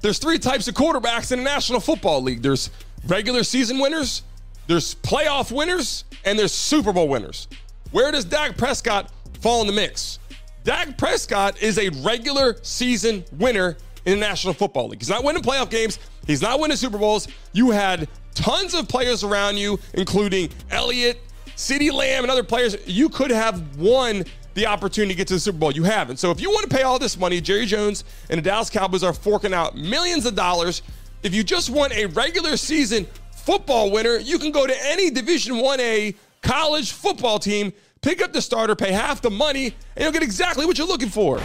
there's three types of quarterbacks in the National Football League. There's regular season winners, there's playoff winners, and there's Super Bowl winners. Where does Dak Prescott fall in the mix? Dak Prescott is a regular season winner in the National Football League. He's not winning playoff games. He's not winning Super Bowls. You had tons of players around you, including Elliott, CeeDee Lamb, and other players. You could have won the opportunity to get to the Super Bowl. You haven't. So if you want to pay all this money, Jerry Jones and the Dallas Cowboys are forking out millions of dollars. If you just want a regular season football winner, you can go to any Division 1A college football team, pick up the starter, pay half the money, and you'll get exactly what you're looking for.